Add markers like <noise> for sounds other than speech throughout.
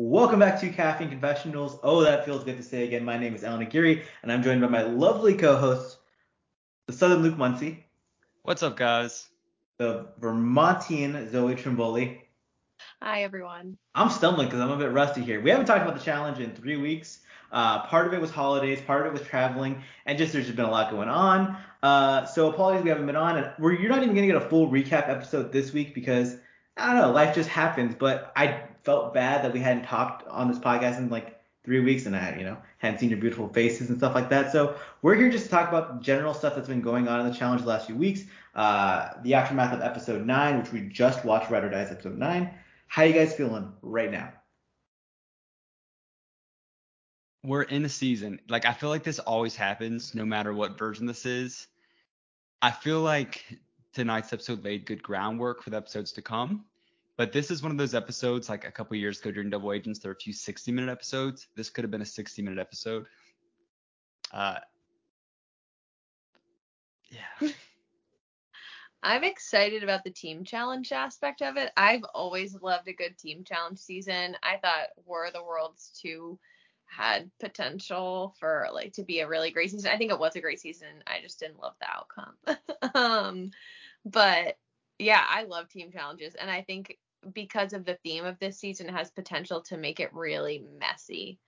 Welcome back to Caffeine Confessionals. Oh, that feels good to say again. My name is Allan Aguirre, and I'm joined by my lovely co-host, the Southern Luke Muncie, What's up, guys? the Vermontian Zoe Trimboli. Hi, everyone. I'm stumbling because I'm a bit rusty here. We haven't talked about the challenge in three weeks. Uh, part of it was holidays, part of it was traveling, and just there's just been a lot going on. Uh, so apologies we haven't been on, and we're, you're not even gonna get a full recap episode this week because I don't know, life just happens. But I felt bad that we hadn't talked on this podcast in like three weeks, and I, you know, hadn't seen your beautiful faces and stuff like that. So we're here just to talk about general stuff that's been going on in the challenge the last few weeks. Uh, the aftermath of episode nine, which we just watched, Ride or Dies episode nine. How you guys feeling right now? We're in a season. Like I feel like this always happens, no matter what version this is. I feel like tonight's episode laid good groundwork for the episodes to come. But this is one of those episodes, like a couple years ago during Double Agents, there were a few 60 minute episodes. This could have been a 60 minute episode. Uh, yeah. <laughs> I'm excited about the team challenge aspect of it. I've always loved a good team challenge season. I thought War of the Worlds 2 had potential for like to be a really great season. I think it was a great season. I just didn't love the outcome. <laughs> um but yeah, I love team challenges and I think because of the theme of this season has potential to make it really messy.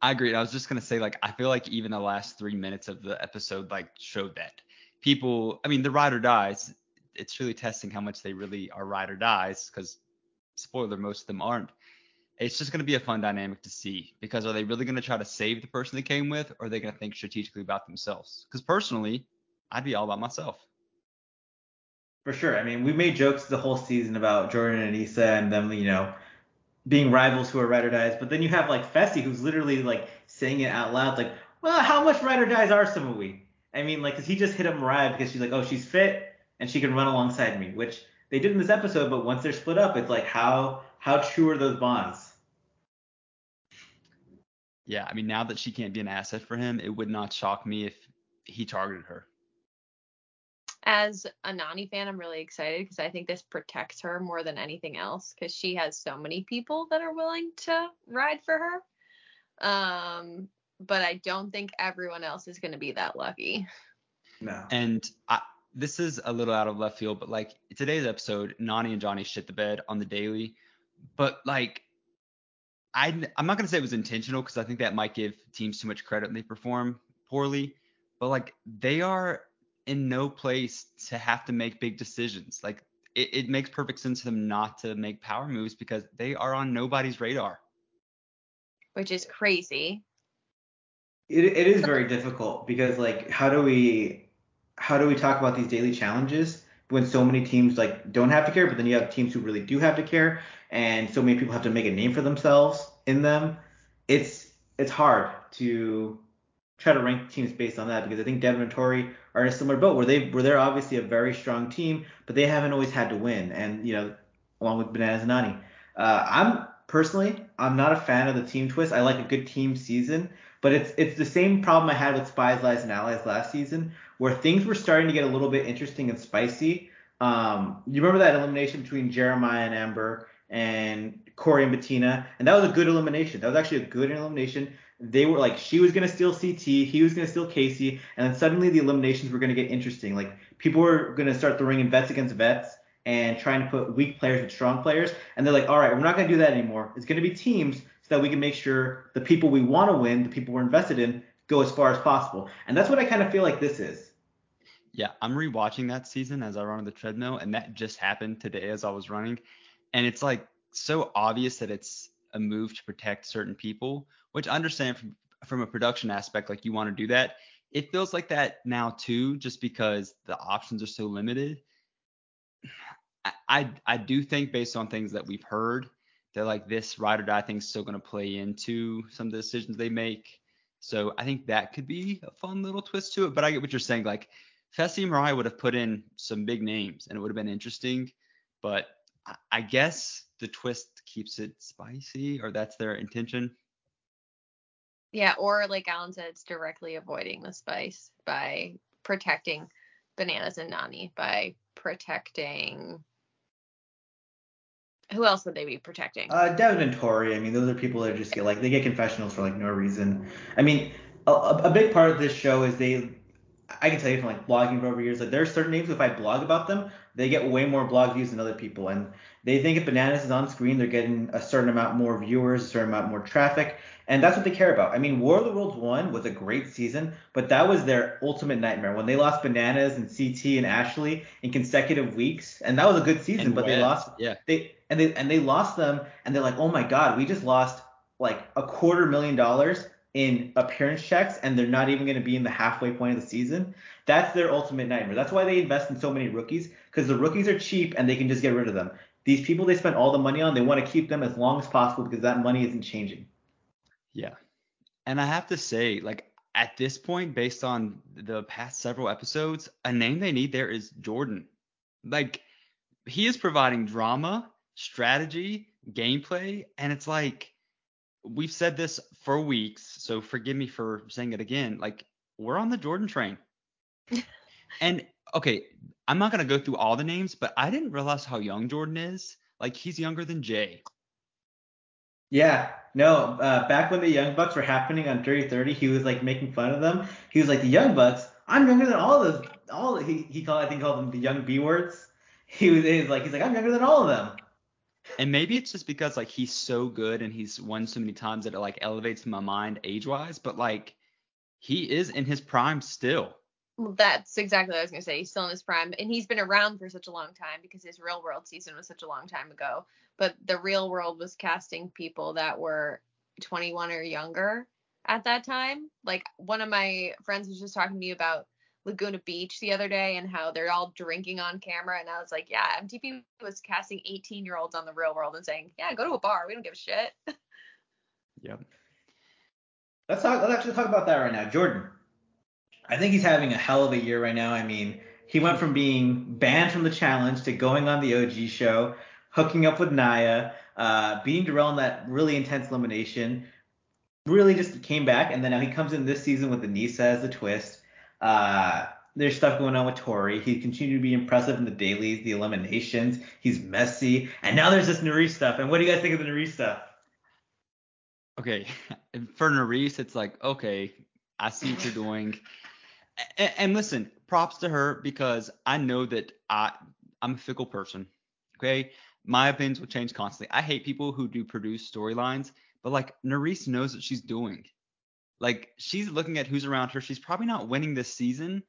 I agree. I was just gonna say, like, I feel like even the last three minutes of the episode like showed that people. I mean, the ride or dies. It's really testing how much they really are ride or dies because, spoiler, most of them aren't. It's just gonna be a fun dynamic to see because are they really gonna try to save the person they came with, or are they gonna think strategically about themselves? Because personally, I'd be all about myself. For sure. I mean, we made jokes the whole season about Jordan and Issa and them, you know, being rivals who are ride or dies. But then you have like Fessy who's literally like saying it out loud, like, well, how much ride or dies are some of we? I mean, like, cause he just hit up Mariah because she's like, oh, she's fit and she can run alongside me, which they did in this episode. But once they're split up, it's like, how how true are those bonds? Yeah, I mean, now that she can't be an asset for him, it would not shock me if he targeted her. As a Nany fan, I'm really excited because I think this protects her more than anything else because she has so many people that are willing to ride for her. Um, but I don't think everyone else is going to be that lucky. No. And I, this is a little out of left field, but like today's episode, Nany and Johnny shit the bed on the daily. But like, I, I'm not gonna say it was intentional because I think that might give teams too much credit when they perform poorly. But like, they are in no place to have to make big decisions. Like, it, it makes perfect sense for them not to make power moves because they are on nobody's radar. Which is crazy. It, it is very difficult because like how do we how do we talk about these daily challenges when so many teams like don't have to care, but then you have teams who really do have to care, and so many people have to make a name for themselves in them. It's it's hard to try to rank teams based on that because I think Devin and Tori are in a similar boat where they where they're obviously a very strong team, but they haven't always had to win, and you know along with Bananas and Nany. Uh, I'm personally I'm not a fan of the team twist. I like a good team season, but it's it's the same problem I had with Spies, Lies, and Allies last season, where things were starting to get a little bit interesting and spicy. Um, you remember that elimination between Jeremiah and Amber and Corey and Bettina, and that was a good elimination. That was actually a good elimination. They were like she was gonna steal CT, he was gonna steal Kaycee, and then suddenly the eliminations were gonna get interesting. Like people were gonna start throwing in vets against vets and trying to put weak players with strong players, and they're like, all right, we're not gonna do that anymore. It's gonna be teams so that we can make sure the people we want to win, the people we're invested in, go as far as possible. And that's what I kind of feel like this is. Yeah, I'm rewatching that season as I run on the treadmill, and that just happened today as I was running. And it's like so obvious that it's a move to protect certain people, which I understand from from a production aspect, like you want to do that. It feels like that now too, just because the options are so limited. I I, I do think based on things that we've heard that like this ride or die thing is still going to play into some of the decisions they make. So I think that could be a fun little twist to it. But I get what you're saying. Like Fessy and Mariah would have put in some big names and it would have been interesting. But I- I guess the twist keeps it spicy, or that's their intention. Yeah, or like Allan said, it's directly avoiding the spice by protecting bananas and Nany, by protecting Who else would they be protecting? Uh, Devin and Tori. I mean, those are people that just get like they get confessionals for like no reason. I mean, a, a big part of this show is they. I can tell you from like blogging for over years, like there are certain names if I blog about them, they get way more blog views than other people, and they think if Bananas is on screen, they're getting a certain amount more viewers, a certain amount more traffic, and that's what they care about. I mean, War of the Worlds one was a great season, but that was their ultimate nightmare when they lost Bananas and CT and Ashley in consecutive weeks, and that was a good season, And but they lost. yeah. They and they and they lost them, and they're like, oh my god, we just lost like a quarter million dollars in appearance checks, and they're not even going to be in the halfway point of the season. That's their ultimate nightmare. That's why they invest in so many rookies because the rookies are cheap and they can just get rid of them. These people they spent all the money on, they want to keep them as long as possible because that money isn't changing. Yeah. And I have to say, like at this point, based on the past several episodes, a name they need there is Jordan. Like he is providing drama, strategy, gameplay, and it's like we've said this for weeks, so forgive me for saying it again. Like we're on the Jordan train. <laughs> and okay, I'm not gonna go through all the names, but I didn't realize how young Jordan is. Like he's younger than Jay. Yeah, no, uh, back when the Young Bucks were happening on Dirty 30, he was like making fun of them. He was like, the Young Bucks, I'm younger than all of those. All he he called I think called them the Young B words. He was, he was like he's like I'm younger than all of them. And maybe it's just because like he's so good and he's won so many times that it like elevates my mind age wise, but like he is in his prime still. Well, That's exactly what I was gonna say. He's still in his prime, and he's been around for such a long time because his real world season was such a long time ago. But the real world was casting people that were 21 or younger at that time. Like one of my friends was just talking to me about Laguna Beach the other day and how they're all drinking on camera, and I was like, yeah, MTV was casting 18 year olds on the real world and saying, yeah, go to a bar, we don't give a shit. Yep. Let's talk. Let's actually talk about that right now. Jordan. I think he's having a hell of a year right now. I mean, he went from being banned from the challenge to going on the OG show, hooking up with Naya, uh, beating Darrell in that really intense elimination. Really just came back, and then now he comes in this season with Aneesa as the twist. Uh, there's stuff going on with Tori. He continued to be impressive in the dailies, the eliminations. He's messy, and now there's this Nuri stuff. And what do you guys think of the Nuri stuff? Okay. <laughs> For Nurys, it's like, okay, I see what you're doing. And, and listen, props to her because I know that I I'm a fickle person. Okay. My opinions will change constantly. I hate people who do produce storylines, but like Nurys knows what she's doing. Like she's looking at who's around her. She's probably not winning this season.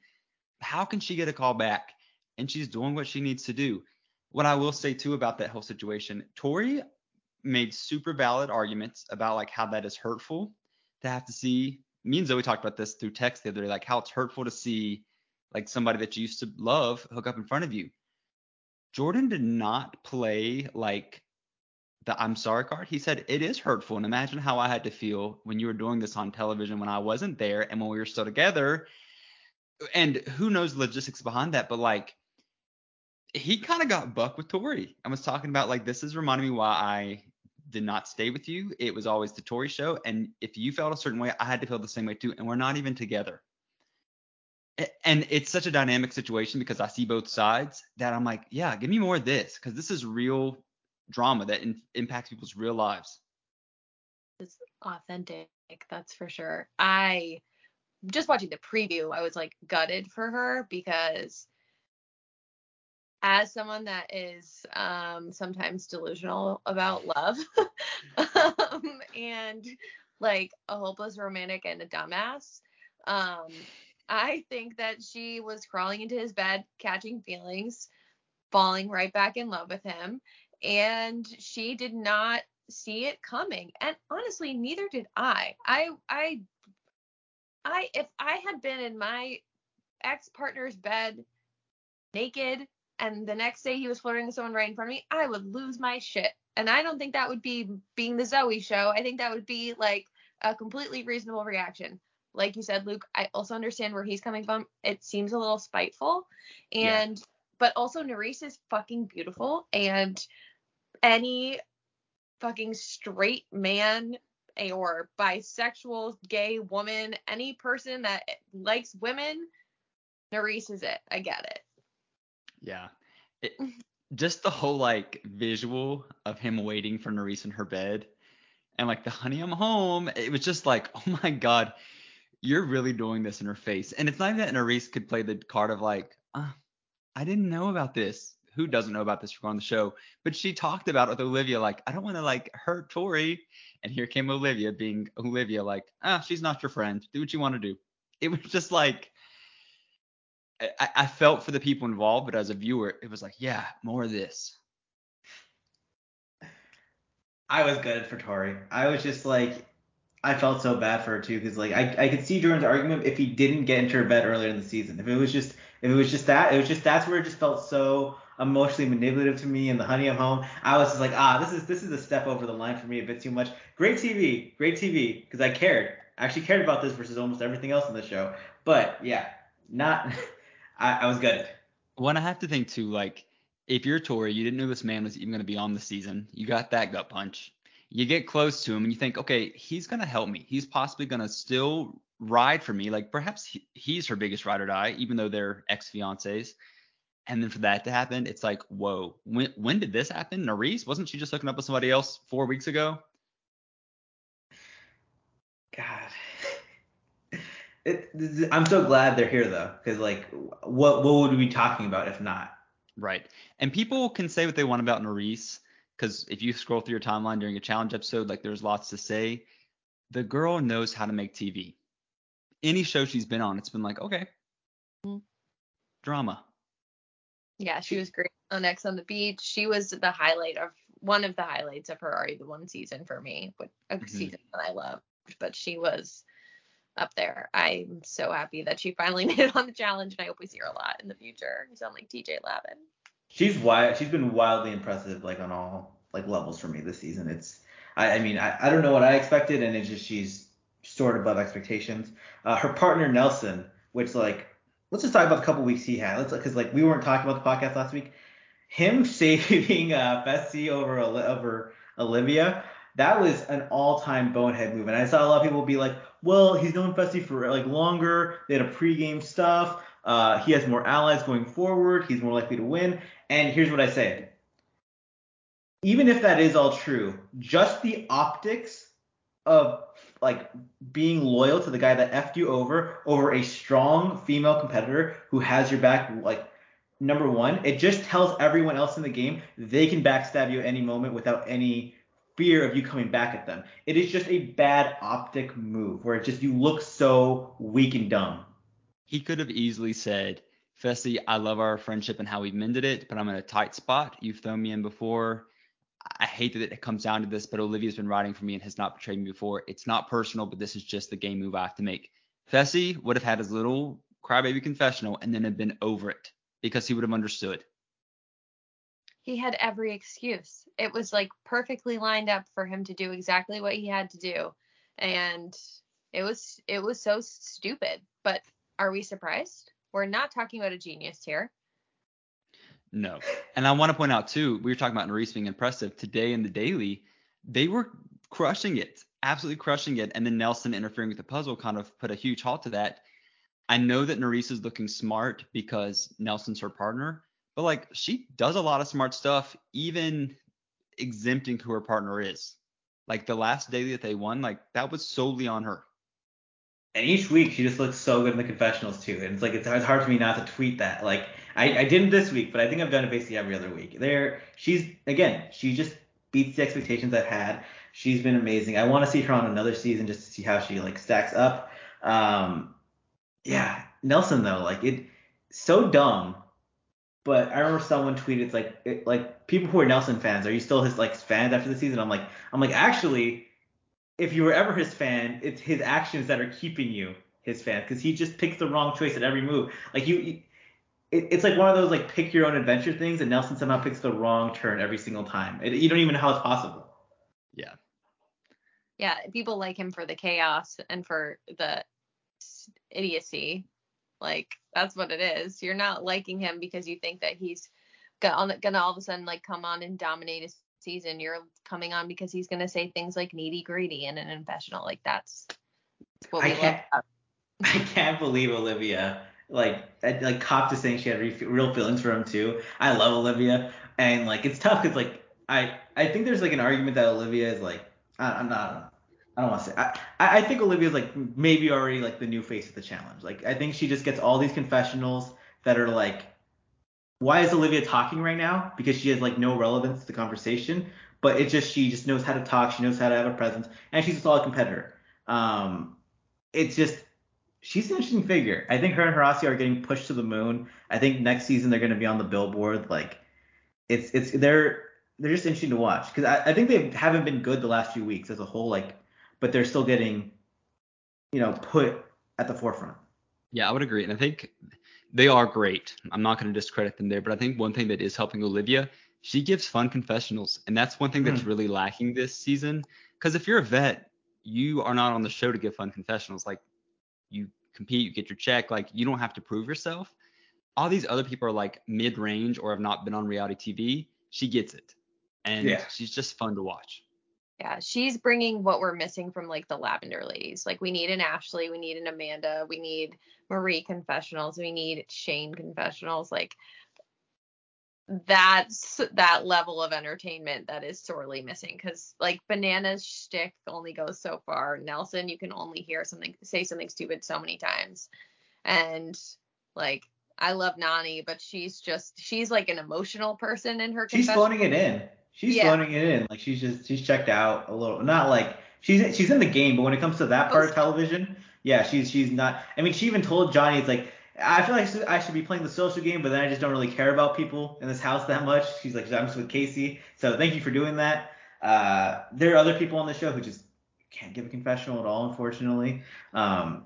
How can she get a call back? And she's doing what she needs to do. What I will say too about that whole situation, Tori made super valid arguments about like how that is hurtful to have to see. Me and Zoe talked about this through text the other day, like how it's hurtful to see like somebody that you used to love hook up in front of you. Jordan did not play like the I'm sorry card. He said it is hurtful. And imagine how I had to feel when you were doing this on television when I wasn't there and when we were still together. And who knows the logistics behind that, but like he kind of got buck with Tori and was talking about like this is reminding me why I did not stay with you. It was always the Tori show. And if you felt a certain way, I had to feel the same way too. And we're not even together. And it's such a dynamic situation because I see both sides that I'm like, yeah, give me more of this because this is real drama that in- impacts people's real lives. It's authentic, that's for sure. I just watching the preview, I was like gutted for her because as someone that is um, sometimes delusional about love <laughs> um, and like a hopeless romantic and a dumbass, um, I think that she was crawling into his bed, catching feelings, falling right back in love with him, and she did not see it coming. And honestly, neither did I. I I I if I had been in my ex partner's bed naked and the next day he was flirting with someone right in front of me, I would lose my shit. And I don't think that would be being the Zoe show. I think that would be like a completely reasonable reaction. Like you said, Luke, I also understand where he's coming from. It seems a little spiteful. Yeah. And but also Nurys is fucking beautiful and any fucking straight man or bisexual gay woman, any person that likes women, Nurys is it. I get it. Yeah. It, just the whole like visual of him waiting for Nurys in her bed and like the honey I'm home. It was just like, oh my god, you're really doing this in her face. And it's not that Nurys could play the card of like, uh, I didn't know about this. Who doesn't know about this from on the show? But she talked about it with Olivia, like, I don't want to like hurt Tori. And here came Olivia being Olivia, like, ah, she's not your friend. Do what you want to do. It was just like I, I felt for the people involved, but as a viewer, it was like, yeah, more of this. I was gutted for Tori. I was just like, I felt so bad for her too, because like I, I could see Jordan's argument if he didn't get into her bed earlier in the season. If it was just if it was just that, it was just that's where it just felt so emotionally manipulative to me and the honey of home. I was just like, ah, this is this is a step over the line for me a bit too much. Great TV, great TV, because I cared. I actually cared about this versus almost everything else in the show. But yeah, not <laughs> I, I was gutted. One, I have to think too, like if you're Tori, you didn't know this man was even going to be on the season. You got that gut punch. You get close to him and you think, okay, he's going to help me. He's possibly going to still ride for me. Like perhaps he, he's her biggest ride or die, even though they're ex fiancés. And then for that to happen, it's like, whoa, when when did this happen? Nurys, wasn't she just hooking up with somebody else four weeks ago? God. <laughs> It, I'm so glad they're here though, because like, what what would we be talking about if not? Right. And people can say what they want about Nurys, because if you scroll through your timeline during a challenge episode, like there's lots to say. The girl knows how to make TV. Any show she's been on, it's been like, okay, mm-hmm. drama. Yeah, she was great on Ex on the Beach. She was the highlight of one of the highlights of her already the one season for me, which a mm-hmm. season that I loved. But she was up there. I'm so happy that she finally <laughs> made it on the challenge, and I hope we see her a lot in the future. You sound like TJ Lavin. She's wild. She's been wildly impressive, like on all like levels for me this season. It's, I, I mean, I, I don't know what I expected, and it's just she's soared above expectations. Uh, her partner Nelson, which like, let's just talk about the couple weeks he had. Let's because like we weren't talking about the podcast last week. Him <laughs> saving uh, Fessy over over Olivia that was an all-time bonehead move. And I saw a lot of people be like, well, he's known Fessy for like longer. They had a pregame stuff. Uh, he has more allies going forward. He's more likely to win. And here's what I say. Even if that is all true, just the optics of like being loyal to the guy that effed you over over a strong female competitor who has your back like number one it just tells everyone else in the game they can backstab you at any moment without any fear of you coming back at them. It is just a bad optic move where it just you look so weak and dumb. He could have easily said, Fessy, I love our friendship and how we've mended it, but I'm in a tight spot. You've thrown me in before. I hate that it comes down to this, but Olivia's been riding for me and has not betrayed me before. It's not personal, but this is just the game move I have to make. Fessy would have had his little crybaby confessional and then have been over it because he would have understood he had every excuse. It was like perfectly lined up for him to do exactly what he had to do. And it was it was so stupid. But are we surprised? We're not talking about a genius here. No. And I want to point out too, we were talking about Nurys being impressive. Today in the daily, they were crushing it. Absolutely crushing it. And then Nelson interfering with the puzzle kind of put a huge halt to that. I know that Nurys is looking smart because Nelson's her partner, but like she does a lot of smart stuff, even exempting who her partner is. Like the last day that they won, like that was solely on her. And each week she just looks so good in the confessionals too. And it's like it's, it's hard for me not to tweet that. Like I, I didn't this week, but I think I've done it basically every other week. There, she's again, she just beats the expectations I've had. She's been amazing. I want to see her on another season just to see how she like stacks up. Um, yeah, Nelson though, like it, so dumb but I remember someone tweeted like it, like people who are Nelson fans, are you still his like fans after the season? I'm like I'm like actually, if you were ever his fan, it's his actions that are keeping you his fan because he just picks the wrong choice at every move. Like you, you it, it's like one of those like pick your own adventure things, and Nelson somehow picks the wrong turn every single time. It, you don't even know how it's possible. Yeah. Yeah, people like him for the chaos and for the idiocy like that's what it is. You're not liking him because you think that he's gonna, gonna all of a sudden like come on and dominate a season. You're coming on because he's gonna say things like needy, greedy, and an confessional. Like that's, that's what we I can't, love. <laughs> I can't believe Olivia like I, like copped to saying she had re- real feelings for him too. I love Olivia, and like it's tough because like I I think there's like an argument that Olivia is like I, I'm not. I don't want to say. I, I think Olivia's like maybe already like the new face of the challenge. Like I think she just gets all these confessionals that are like, why is Olivia talking right now? Because she has like no relevance to the conversation. But it's just she just knows how to talk. She knows how to have a presence, and she's a solid competitor. Um, it's just she's an interesting figure. I think her and Horacio are getting pushed to the moon. I think next season they're going to be on the billboard. Like it's it's they're they're just interesting to watch because I, I think they haven't been good the last few weeks as a whole. Like, but they're still getting you know put at the forefront. Yeah, I would agree, and I think they are great. I'm not going to discredit them there, but I think one thing that is helping Olivia, she gives fun confessionals, and that's one thing that's hmm. really lacking this season. Because if you're a vet, you are not on the show to give fun confessionals. Like you compete, you get your check. Like you don't have to prove yourself. All these other people are like mid-range or have not been on reality TV. She gets it, and Yeah. she's just fun to watch. Yeah, she's bringing what we're missing from like the Lavender ladies. Like we need an Ashley, we need an Amanda, we need Marie confessionals, we need Shane confessionals. Like that's that level of entertainment that is sorely missing because like Banana's shtick only goes so far. Nelson, you can only hear something say something stupid so many times, and like I love Nany, but she's just she's like an emotional person in her. She's phoning it in. She's Yeah. phoning it in. Like she's just she's checked out a little. Not like she's she's in the game, but when it comes to that part of television, yeah, she's she's not. I mean, she even told Johnny, it's like I feel like I should- I should be playing the social game, but then I just don't really care about people in this house that much. She's like, I'm just with Kaycee, so thank you for doing that. Uh, there are other people on the show who just can't give a confessional at all, unfortunately. Um,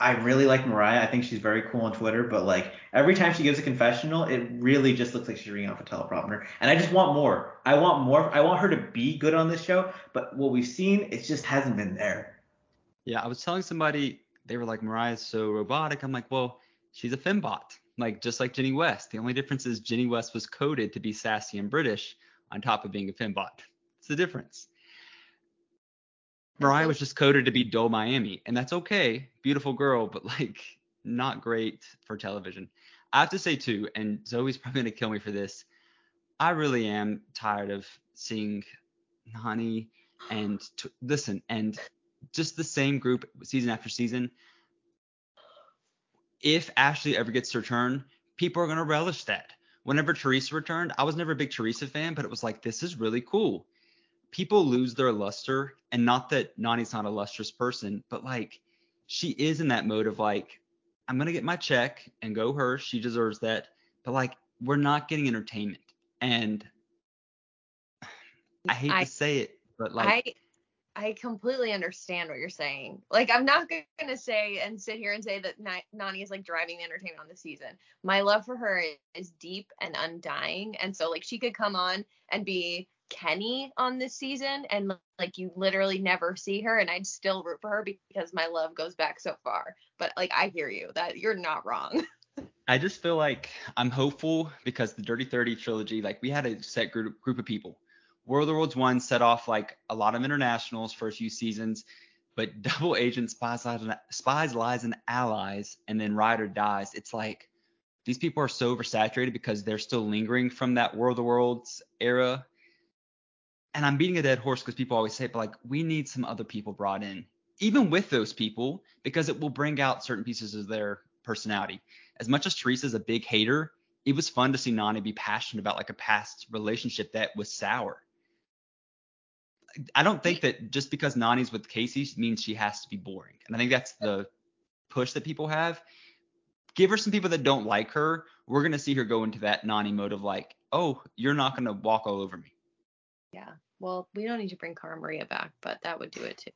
I really like Mariah. I think she's very cool on Twitter, but like every time she gives a confessional, it really just looks like she's reading off a teleprompter. And I just want more. I want more. I want her to be good on this show, but what we've seen, it just hasn't been there. Yeah, I was telling somebody they were like Mariah's so robotic. I'm like, well, she's a fembot, like just like Jenny West. The only difference is Jenny West was coded to be sassy and British on top of being a fembot. It's the difference. Mariah was just coded to be dull Miami, and that's okay. Beautiful girl, but like not great for television. I have to say too, and Zoe's probably gonna kill me for this. I really am tired of seeing Nany and t- listen and just the same group season after season. If Ashley ever gets to return, people are gonna relish that. Whenever Teresa returned, I was never a big Teresa fan, but it was like this is really cool. People lose their luster, and not that Nany's not a lustrous person, but like she is in that mode of like, I'm gonna get my check and go her. She deserves that. But like, we're not getting entertainment, and I hate I- to say it, but like, I I completely understand what you're saying. Like I'm not gonna say and sit here and say that Nany is like driving the entertainment on the season. My love for her is deep and undying, and so like she could come on and be Kenny on this season, and like you literally never see her, and I'd still root for her because my love goes back so far. But like I hear you that you're not wrong. <laughs> I just feel like I'm hopeful because the Dirty 30 trilogy, like we had a set group group of people. World of the Worlds one set off like a lot of internationals a few seasons, but <laughs> Double Agent, Spies, Lies, and, Spies, Lies, and Allies, and then Ride or Dies. It's like these people are so oversaturated because they're still lingering from that World of the Worlds era. And I'm beating a dead horse because people always say, it, but like we need some other people brought in, even with those people, because it will bring out certain pieces of their personality. As much as Teresa's a big hater, it was fun to see Nany be passionate about like a past relationship that was sour. I don't think that just because Nany's with Kaycee means she has to be boring. And I think that's the push that people have. Give her some people that don't like her. We're gonna see her go into that Nany mode of like, oh, you're not gonna walk all over me. Yeah. Well, we don't need to bring Cara Maria back, but that would do it too.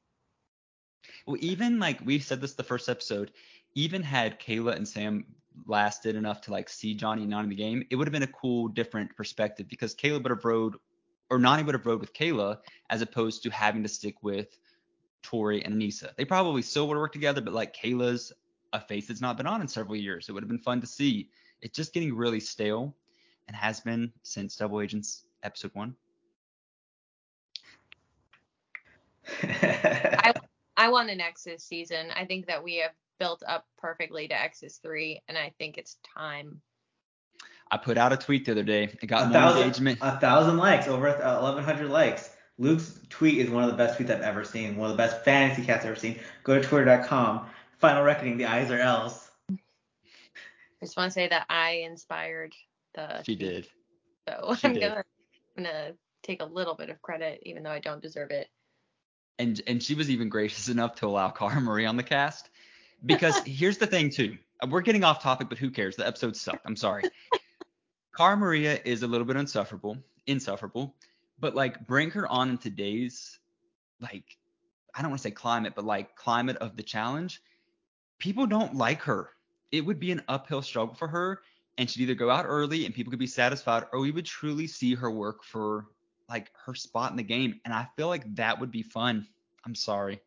Well, even like we said this the first episode, even had Kayla and Sam lasted enough to like see Johnny and Nany in the game, it would have been a cool, different perspective because Kayla would have rode, or Nany would have rode with Kayla as opposed to having to stick with Tori and Aneesa. They probably still would have worked together, but like Kayla's a face that's not been on in several years. It would have been fun to see. It's just getting really stale and has been since Double Agents episode one. I <laughs> I want an Nexus season. I think that we have built up perfectly to X's three, and I think it's time. I put out a tweet the other day. It got a more thousand, engagement. a thousand likes, over uh, 1,100 likes. Luke's tweet is one of the best tweets I've ever seen, one of the best fantasy cats I've ever seen. Go to twitter.com. Final reckoning, the eyes are L's. I just want to say that I inspired the. She tweet, did. So She I'm did. gonna I'm gonna take a little bit of credit, even though I don't deserve it. And and she was even gracious enough to allow Cara Marie on the cast. Because <laughs> here's the thing too, we're getting off topic, but who cares? The episode sucked. I'm sorry. <laughs> Cara Maria is a little bit insufferable, insufferable, but like bring her on in today's like I don't want to say climate, but like climate of the challenge. People don't like her. It would be an uphill struggle for her, and she'd either go out early and people could be satisfied, or we would truly see her work for like her spot in the game. And I feel like that would be fun. I'm sorry.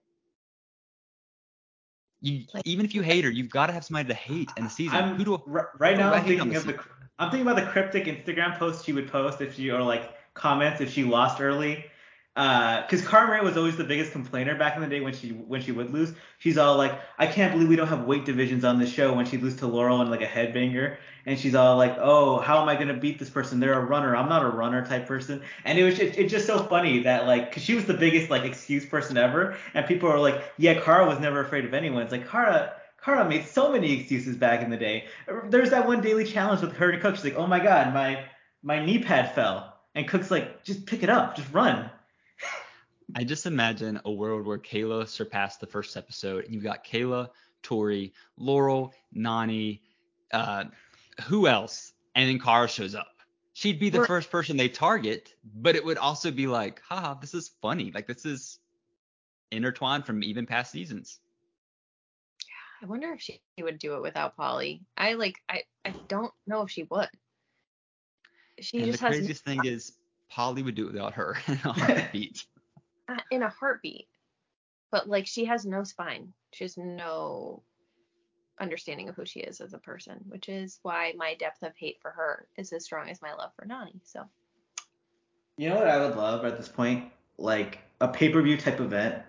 You even if you hate her, you've got to have somebody to hate in the season. I'm, Who do r- right who now I I'm hate on thinking of this the I'm thinking about the cryptic Instagram posts she would post if she or like comments if she lost early. Uh, because Cara Maria was always the biggest complainer back in the day when she when she would lose. She's all like, I can't believe we don't have weight divisions on this show when she loses to Laurel and like a headbanger. And she's all like, oh, how am I gonna beat this person? They're a runner. I'm not a runner type person. And it was just, it's just so funny that like, cause she was the biggest like excuse person ever, and people are like, yeah, Cara was never afraid of anyone. It's like Cara. Cara made so many excuses back in the day. There's that one daily challenge with her to Cook. She's like, oh my god, my my knee pad fell, and Cook's like, just pick it up, just run. I just imagine a world where Kayla surpassed the first episode, and you've got Kayla, Tori, Laurel, Nany, uh, who else? And then Cara shows up. She'd be the We're- first person they target, but it would also be like, haha, this is funny. Like this is intertwined from even past seasons. Yeah, I wonder if she would do it without Paulie. I like I I don't know if she would. She and the just has craziest thing is Paulie would do it without her in a heartbeat. In a heartbeat. But like she has no spine. She has no understanding of who she is as a person, which is why my depth of hate for her is as strong as my love for Nany. So You know what I would love at this point? Like a pay per view type event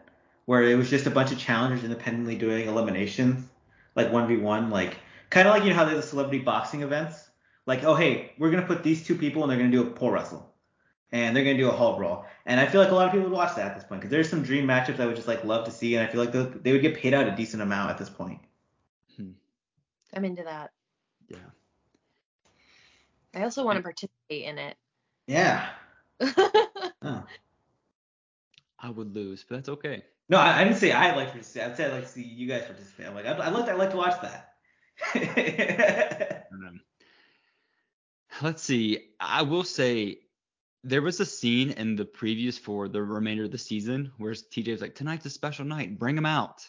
where it was just a bunch of challengers independently doing eliminations, like 1v1, like kind of like you know how there's the celebrity boxing events. Like, oh hey, we're gonna put these two people and they're gonna do a pole wrestle, and they're gonna do a hall brawl. And I feel like a lot of people would watch that at this point because there's some dream matchups I would just like love to see, and I feel like those, they would get paid out a decent amount at this point. Hmm. I'm into that. yeah. I also want to participate in it. Yeah. <laughs> Oh. I would lose, but that's okay. No, I, I didn't say I'd like to participate. I'd say I'd like to see you guys participate. I'm like, I'd, I'd like to, I'd like to watch that. I don't know. Let's see. I will say there was a scene in the previews for the remainder of the season where TJ was like, "Tonight's a special night. Bring them out."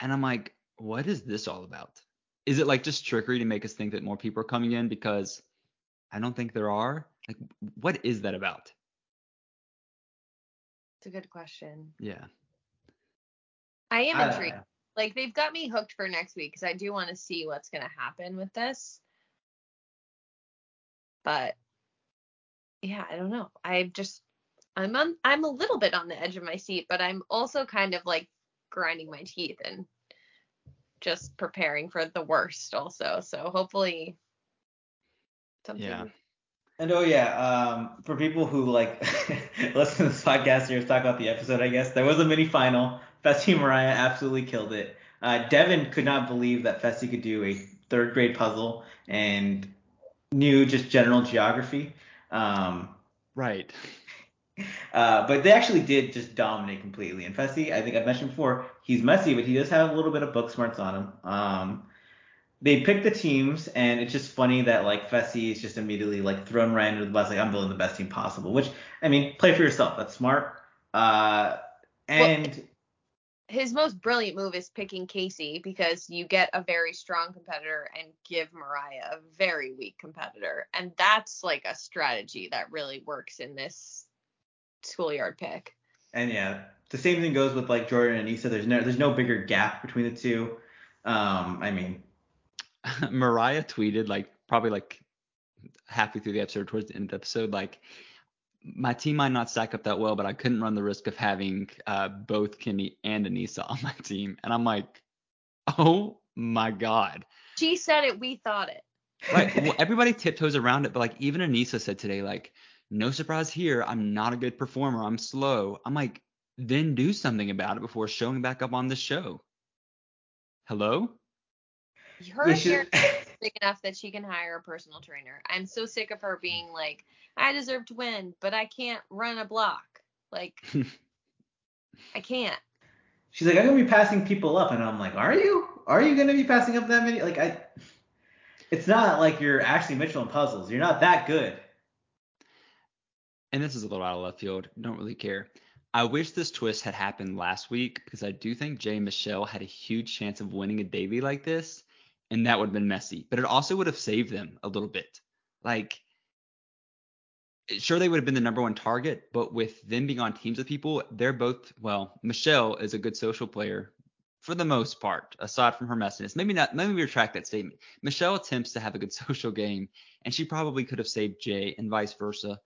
And I'm like, "What is this all about? Is it like just trickery to make us think that more people are coming in because I don't think there are? Like, what is that about?" It's a good question. Yeah. I am I intrigued. know. Like they've got me hooked for next week because I do want to see what's gonna happen with this. But yeah, I don't know. I just I'm on I'm a little bit on the edge of my seat, but I'm also kind of like grinding my teeth and just preparing for the worst also. So hopefully something Yeah. And oh yeah, um, for people who like <laughs> listen to this podcast or talk about the episode, I guess there was a mini final. Fessy Mariah absolutely killed it. Uh, Devin could not believe that Fessy could do a third grade puzzle and knew just general geography. Um, Right. uh, but they actually did just dominate completely. And Fessy, I think I've mentioned before, he's messy, but he does have a little bit of book smarts on him. Um, they picked the teams, and it's just funny that like Fessy is just immediately like thrown right into the bus, like I'm building the best team possible. Which I mean, play for yourself. That's smart. Uh, and his most brilliant move is picking Kaycee because you get a very strong competitor and give Mariah a very weak competitor. And that's like a strategy that really works in this schoolyard pick. and yeah, the same thing goes with like Jordan and Issa. There's no there's no bigger gap between the two. Um, I mean, <laughs> Mariah tweeted like probably like halfway through the episode, towards the end of the episode, like my team might not stack up that well, but I couldn't run the risk of having uh, both Kimmy and Aneesa on my team. And I'm like, Oh my god. She said it. We thought it. Right. <laughs> Well, everybody tiptoes around it, but like even Aneesa said today, like, no surprise here. I'm not a good performer. I'm slow. I'm like, then do something about it before showing back up on the show. Hello? Her Yeah, she- hair is big enough that she can hire a personal trainer. I'm so sick of her being like, I deserve to win, but I can't run a block. Like, <laughs> I can't. She's like, I'm gonna be passing people up, and I'm like, Are you? Are you gonna be passing up that many? Like, I. It's not like you're Ashley Mitchell in puzzles. You're not that good. and this is a little out of left field. Don't really care. I wish this twist had happened last week because I do think Jay and Michelle had a huge chance of winning a daily like this, and that would have been messy. But it also would have saved them a little bit. Like, sure, they would have been the number one target, but with them being on teams with people, they're both, well, Michelle is a good social player for the most part, aside from her messiness. Maybe not, maybe we retract that statement. Michelle attempts to have a good <laughs> social game, and she probably could have saved Jay and vice versa.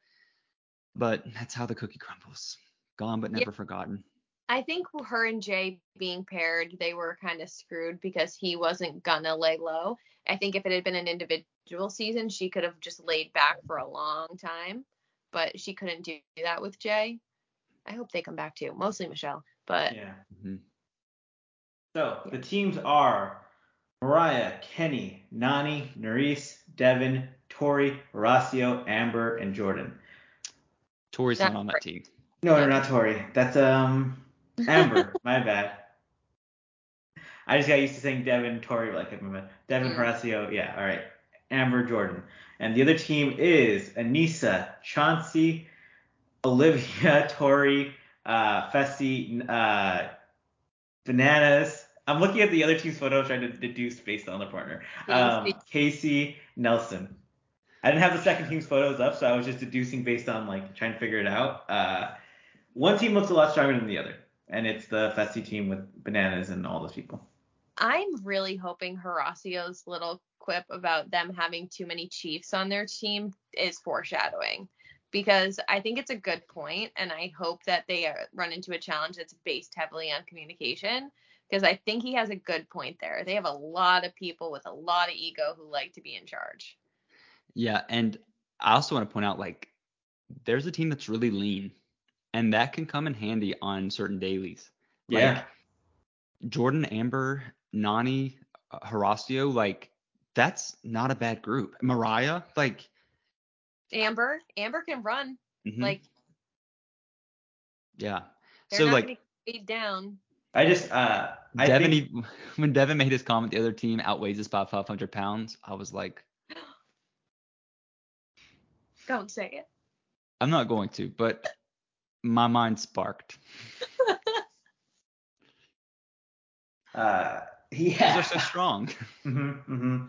But that's how the cookie crumbles. Gone but Yeah. never forgotten. I think her and Jay being paired, they were kind of screwed because he wasn't gonna lay low. I think if it had been an individual season, she could have just laid back for a long time, but she couldn't do that with Jay. I hope they come back too, mostly Michelle. But Yeah. Mhm. So the teams are Mariah, Kenny, Nany, Nurys, Devin, Tori, Horacio, Amber, and Jordan. Tori's not on that team. No, no, not Tori. That's um Amber. <laughs> my bad. I just got used to saying Devin, Tori, like my bad. Devin. Horacio, yeah, all right. Amber, Jordan. And the other team is Aneesa, Chauncey, Olivia, <laughs> Tori, uh, Fessy, uh, Bananas. I'm looking at the other team's photo trying to deduce based on the partner. Um, Kaycee. Kaycee, Nelson. I didn't have the second team's photos up, so I was just deducing based on like trying to figure it out. Uh, one team looks a lot stronger than the other, and it's the Fessy team with Bananas and all those people. I'm really hoping Horacio's little quip about them having too many Chiefs on their team is foreshadowing because I think it's a good point and I hope that they uh, run into a challenge that's based heavily on communication because I think he has a good point there. They have a lot of people with a lot of ego who like to be in charge. Yeah, and I also want to point out like there's a team that's really lean, and that can come in handy on certain dailies. Yeah. Like Jordan, Amber, Nany, uh, Horacio, like that's not a bad group. Mariah, like Amber, Amber can run. mhm, Like yeah. they're So not like gonna be weighed down. I just uh, I Devin, think e- <laughs> when Devin made his comment, the other team outweighs us by 500 pounds. I was like, <gasps> Don't say it. I'm not going to, but my mind sparked. <laughs> uh, Because yeah. they're so strong. <laughs> hmm hmm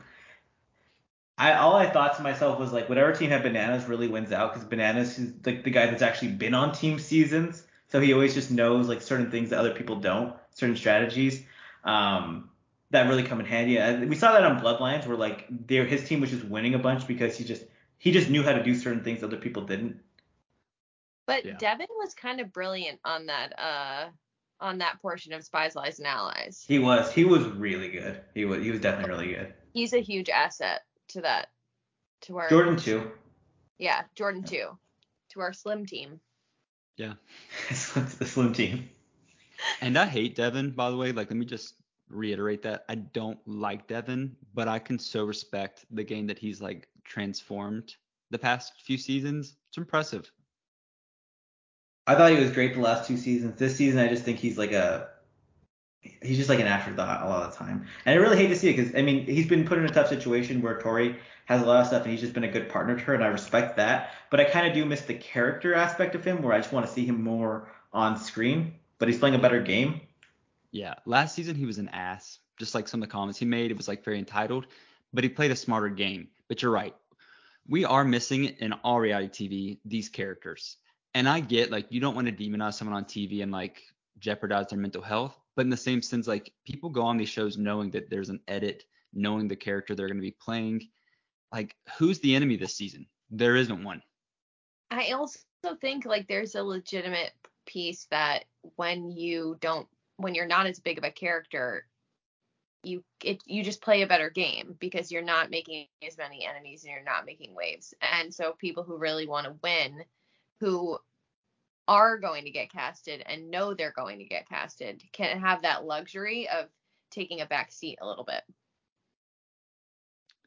I all I thought to myself was like, whatever team had bananas really wins out because bananas is like the guy that's actually been on team seasons, so he always just knows like certain things that other people don't, certain strategies um, that really come in handy. And we saw that on Bloodlines where like their his team was just winning a bunch because he just he just knew how to do certain things other people didn't. But Yeah. Devin was kind of brilliant on that uh on that portion of Spies, Lies, and Allies. He was he was really good. He was he was definitely really good. He's a huge asset to that to our Jordan too. Yeah, Jordan too. To our slim team. Yeah. <laughs> the slim team. And I hate Devin, by the way. Like, let me just reiterate that. I don't like Devin, but I can so respect the game that he's like transformed the past few seasons. It's impressive. I thought he was great the last two seasons. This season, I just think he's like a he's just like an afterthought a lot of the time. And I really hate to see it because I mean he's been put in a tough situation where Tori has a lot of stuff and he's just been a good partner to her and I respect that. But I kind of do miss the character aspect of him where I just want to see him more on screen. But he's playing a better game. Yeah. Last season, he was an ass. Just like some of the comments he made, it was like very entitled, but he played a smarter game. But you're right. We are missing in all reality TV these characters. And I get like you don't want to demonize someone on TV and like jeopardize their mental health. But in the same sense, like people go on these shows knowing that there's an edit, knowing the character they're going to be playing. Like, who's the enemy this season? There isn't one. I also think like there's a legitimate piece that when you don't when you're not as big of a character, you it you just play a better game because you're not making as many enemies and you're not making waves. And so people who really want to win, who are going to get casted and know they're going to get casted, can have that luxury of taking a back seat a little bit.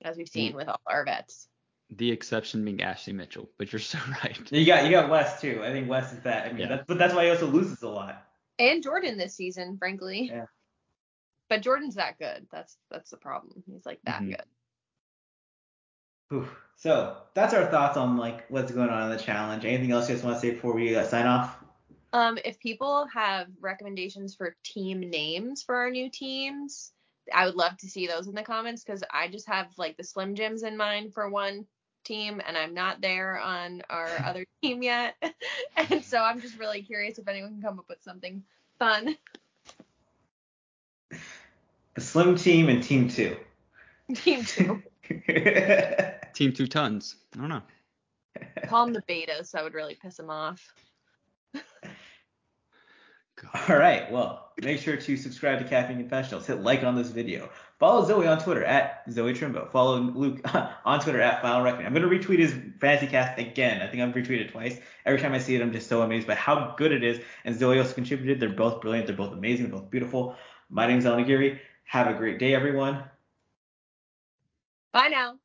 As we've seen with all our vets. The exception being Ashley Mitchell, but you're <laughs> so right. You got you got West too. I think West is that. I mean, Yeah. that's, but that's why he also loses a lot. And Jordan this season, frankly. Yeah. But Jordan's that good. That's that's the problem. He's like that Mhm. good. Whew. So that's our thoughts on like what's going on in the challenge. Anything else you guys want to say before we uh, sign off? Um, if people have recommendations for team names for our new teams, I would love to see those in the comments because I just have like the Slim Jims in mind for one team, and I'm not there on our <laughs> other team yet. <laughs> and so I'm just really curious if anyone can come up with something fun. The Slim Team and Team Two. <laughs> team two. <laughs> Team two tons. I don't know. Call them the betas. That would really piss them off. All right. Well, make sure to subscribe to Caffeine Confessionals. Hit like on this video. Follow Zoe on Twitter at Zoe Trimbo. Follow Luke <laughs> on Twitter at Final Reckoning. I'm gonna retweet his fantasy cast again. I think I've retweeted twice. Every time I see it, I'm just so amazed by how good it is. And Zoe also contributed. They're both brilliant. They're both amazing. They're both beautiful. My name's Allan Aguirre. Have a great day, everyone. Bye now.